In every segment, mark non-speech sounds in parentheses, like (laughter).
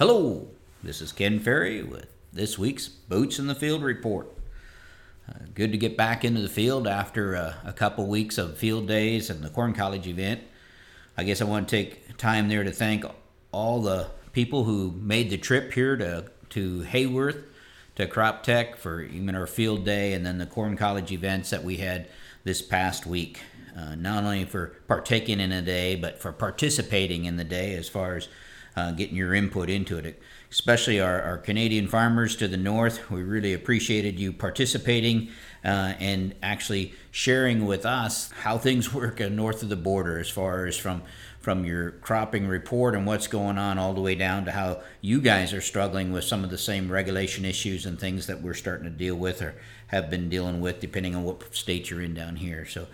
Hello, this is Ken Ferrie with this week's Boots in the Field report. Uh, good to get back into the field after uh, a couple weeks of field days and the Corn College event. I guess I want to take time there to thank all the people who made the trip here to, to Heyworth, to Crop Tech for even our field day, and then the Corn College events that we had this past week. Uh, not only for partaking in a day, but for participating in the day as far as uh, getting your input into it, especially our, our Canadian farmers to the north. We really appreciated you participating uh, and actually sharing with us how things (laughs) work north of the border as far as from from your cropping report and what's going on all the way down to how you guys are struggling with some of the same regulation issues and things that we're starting to deal with or have been dealing with depending on what state you're in down here so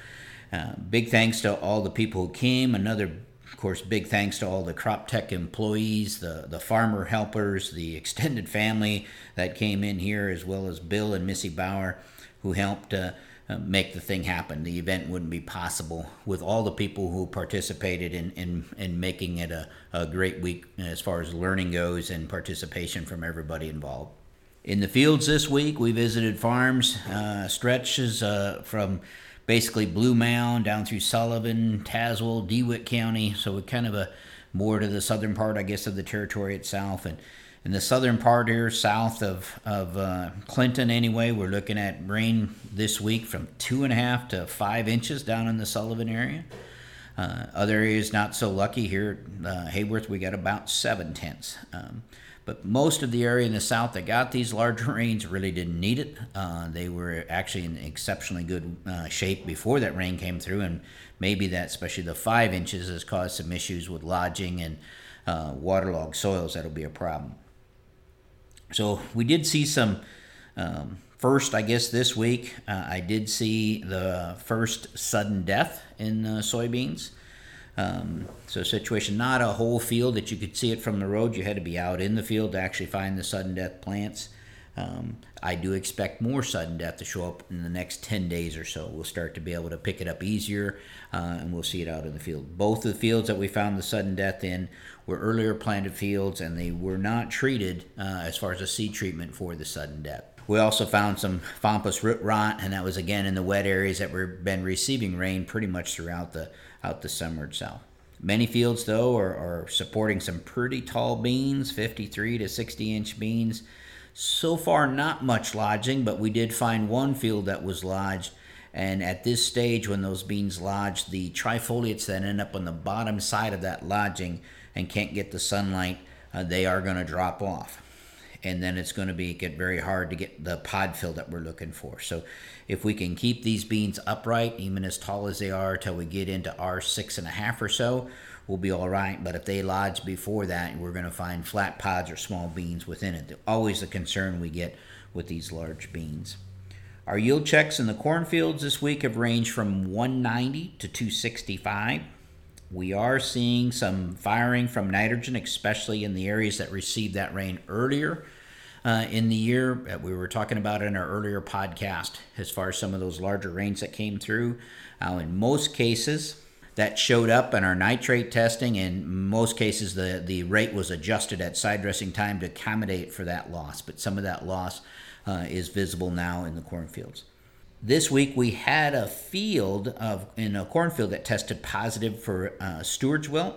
uh, big thanks to all the people who came another of course, big thanks to all the crop tech employees, the, the farmer helpers, the extended family that came in here, as well as Bill and Missy Bauer, who helped uh, uh, make the thing happen. The event wouldn't be possible with all the people who participated in, in, in making it a, a great week as far as learning goes and participation from everybody involved. In the fields this week, we visited farms, uh, stretches uh, from basically Blue Mound down through Sullivan, Tazewell, DeWitt County. So we're kind of a more to the southern part, I guess, of the territory itself. And in the southern part here, south of of uh, Clinton, anyway, we're looking at rain this week from two and a half to five inches down in the Sullivan area. Uh, other areas not so lucky here. Uh, Heyworth, we got about seven tenths. Um, but most of the area in the south that got these large (laughs) rains really didn't need it. Uh, they were actually in exceptionally good uh, shape before that rain came through, and maybe that, especially the five inches, has caused some issues with lodging and uh, waterlogged soils. That'll be a problem. So we did see some. Um, first, I guess this week, uh, I did see the first sudden death in uh, soybeans. Um, so situation, not a whole field that you could see it from the road. You had to be out in the field to actually find the sudden death plants. Um, I do expect more sudden death to show up in the next 10 days or so. We'll start to be able to pick it up easier uh, and we'll see it out in the field. Both of the fields that we found the sudden death in were earlier planted fields and they were not treated uh, as far as a seed treatment for the sudden death. We also found some Fompus root rot, and that was again in the wet areas that were been receiving rain pretty much throughout the out the summer itself. Many fields, though, are, are supporting some pretty tall beans, 53 to 60 inch beans. So far, not much lodging, but we did find one field that was lodged. And at this stage, when those beans lodge, the trifoliates that end up on the bottom side of that lodging and can't get the sunlight, uh, they are going to drop off and then it's going to be get very hard to get the pod fill that we're looking for. So if we can keep these beans upright, even as tall as they are, till we get into R six and a half or so, we'll be all right. But if they lodge before that, we're going to find flat pods or small beans within it. Always the concern we get with these large beans. Our yield checks in the cornfields this week have ranged from 190 to 265. We are seeing some firing from nitrogen, especially in the areas that received that rain earlier uh, in the year. that We were talking about in our earlier podcast as far as some of those larger rains that came through. Uh, in most cases, that showed up in our nitrate testing. In most cases, the, the rate was adjusted at side dressing time to accommodate for that loss, but some of that loss uh, is visible now in the cornfields this week we had a field of in a cornfield that tested positive for uh, Stewart's wilt.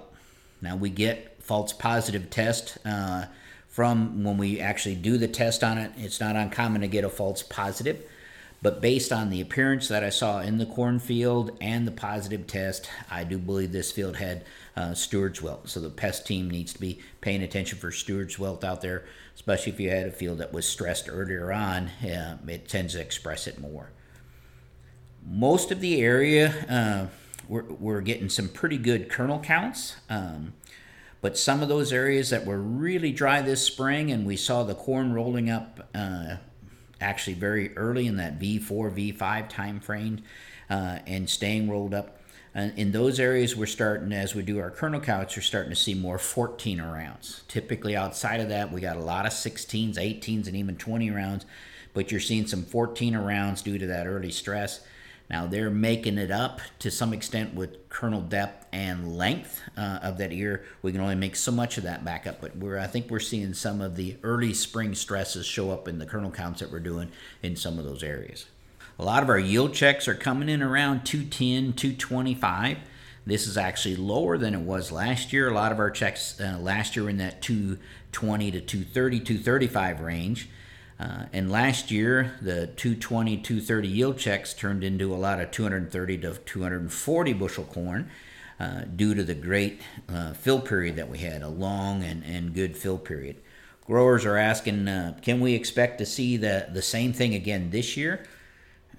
Now we get false positive test uh, from when we actually do the test on it. It's not uncommon to get a false positive, but based on the appearance that I saw in the cornfield and the positive test, I do believe this field had uh, Stewart's wilt. So the pest team needs to be paying attention for Stewart's wilt out there, especially if you had a field that was stressed earlier on. It tends to express it more most of the area, uh, we're, we're getting some pretty good kernel counts. Um, but some of those areas that were really dry this spring, and we saw the corn rolling up uh, actually very early in that V4, V5 time frame uh, and staying rolled up. Uh, in those areas, we're starting, as we do our kernel counts, we're starting to see more 14 rounds. Typically, outside of that, we got a lot of 16s, 18s, and even 20 rounds, but you're seeing some 14 rounds due to that early stress. Now they're making it up to some extent with kernel depth and length uh, of that ear. We can only make so much of that back up, but we're I think we're seeing some of the early spring stresses show up in the kernel counts that we're doing in some of those areas. A lot of our yield checks are coming in around 210, 225. This is actually lower than it was last year. A lot of our checks uh, last year were in that 220 to 230, 235 range. Uh, and last year, the 220, 230 yield checks turned into a lot of 230 to 240 bushel corn uh, due to the great uh, fill period that we had, a long and, and good fill period. Growers are asking, uh, can we expect to see the, the same thing again this year?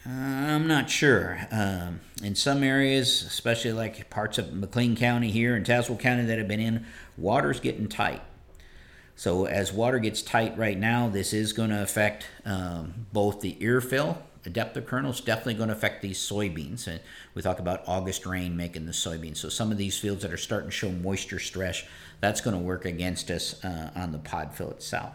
Uh, I'm not sure. Um, in some areas, especially like parts of McLean County here and Tazewell County that have been in, water's getting tight. So as water gets tight right now, this is going to affect um, both the ear fill, the depth of kernels, definitely going to affect these soybeans. And we talk about August rain making the soybeans. So some of these fields that are starting to show moisture stress, that's going to work against us uh, on the pod fill itself.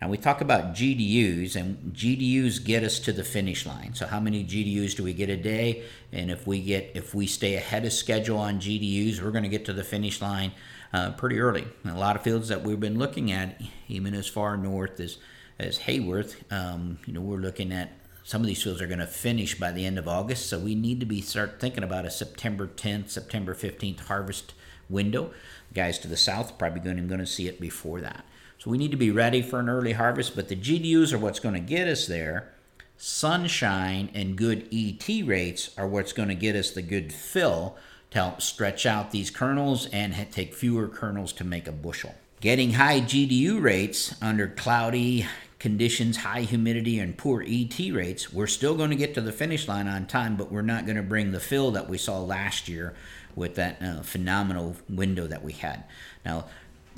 Now we talk about GDUs, and GDUs get us to the finish line. So how many GDUs do we get a day? And if we get if we stay ahead of schedule on GDUs, we're going to get to the finish line uh, pretty early. And a lot of fields that we've been looking at, even as far north as as Heyworth, um, you know, we're looking at some of these fields are going to finish by the end of August. So we need to be start thinking about a September 10th, September 15th harvest window. guys to the south probably going to, going to see it before that. So we need to be ready for an early harvest, but the GDUs are what's going to get us there. Sunshine and good ET rates are what's going to get us the good fill to help stretch out these kernels and take fewer kernels to make a bushel. Getting high GDU rates under cloudy conditions, high humidity, and poor ET rates, we're still going to get to the finish line on time, but we're not going to bring the fill that we saw last year with that uh, phenomenal window that we had. Now,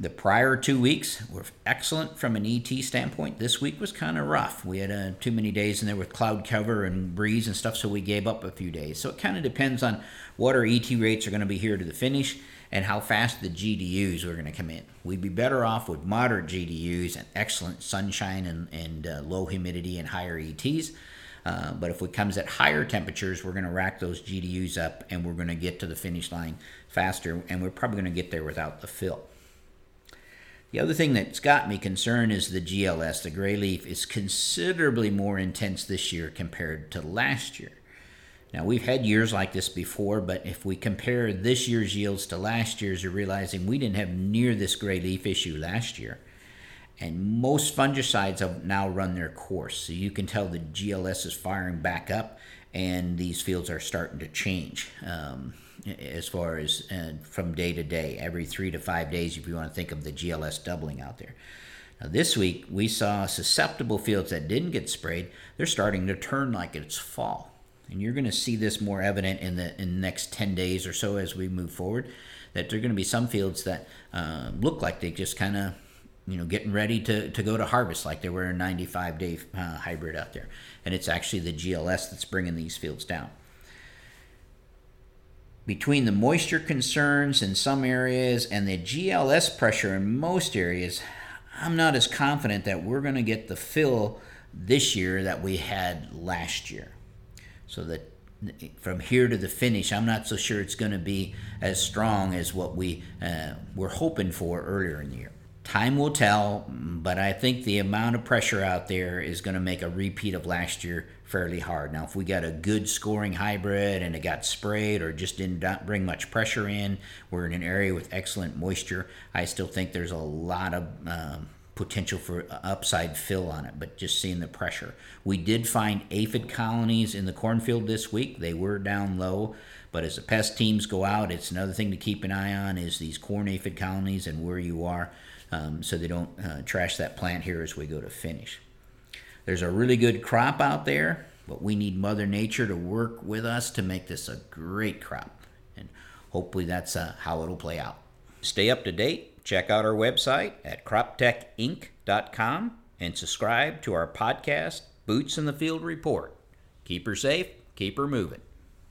the prior two weeks were excellent from an ET standpoint. This week was kind of rough. We had uh, too many days in there with cloud cover and breeze and stuff, so we gave up a few days. So it kind of depends on what our ET rates are going to be here to the finish and how fast the GDUs are going to come in. We'd be better off with moderate GDUs and excellent sunshine and, and uh, low humidity and higher ETs. Uh, but if it comes at higher temperatures, we're going to rack those GDUs up and we're going to get to the finish line faster, and we're probably going to get there without the fill. The other thing that's got me concerned is the GLS. The gray leaf is considerably more intense this year compared to last year. Now, we've had years like this before, but if we compare this year's yields to last year's, you're realizing we didn't have near this gray leaf issue last year. And most fungicides have now run their course. So you can tell the GLS is firing back up, and these fields are starting to change. Um, as far as uh, from day to day, every three to five days, if you want to think of the GLS doubling out there. Now, this week, we saw susceptible fields that didn't get sprayed, they're starting to turn like it's fall. And you're going to see this more evident in the, in the next 10 days or so as we move forward. That there are going to be some fields that uh, look like they just kind of you know, getting ready to, to go to harvest like they were a 95 day uh, hybrid out there. And it's actually the GLS that's bringing these fields down between the moisture concerns in some areas and the GLS pressure in most areas, I'm not as confident that we're going to get the fill this year that we had last year. So that from here to the finish, I'm not so sure it's going to be as strong as what we uh, were hoping for earlier in the year. Time will tell, but I think the amount of pressure out there is going to make a repeat of last year fairly hard. Now, if we got a good scoring hybrid and it got sprayed or just didn't bring much pressure in, we're in an area with excellent moisture, I still think there's a lot of um, potential for upside fill on it, but just seeing the pressure. We did find aphid colonies in the cornfield this week. They were down low, but as the pest teams go out, it's another thing to keep an eye on is these corn aphid colonies and where you are um, so they don't uh, trash that plant here as we go to finish. There's a really good crop out there, but we need Mother Nature to work with us to make this a great crop. And hopefully that's uh, how it'll play out. Stay up to date. Check out our website at croptechinc.com and subscribe to our podcast, Boots in the Field Report. Keep her safe, keep her moving.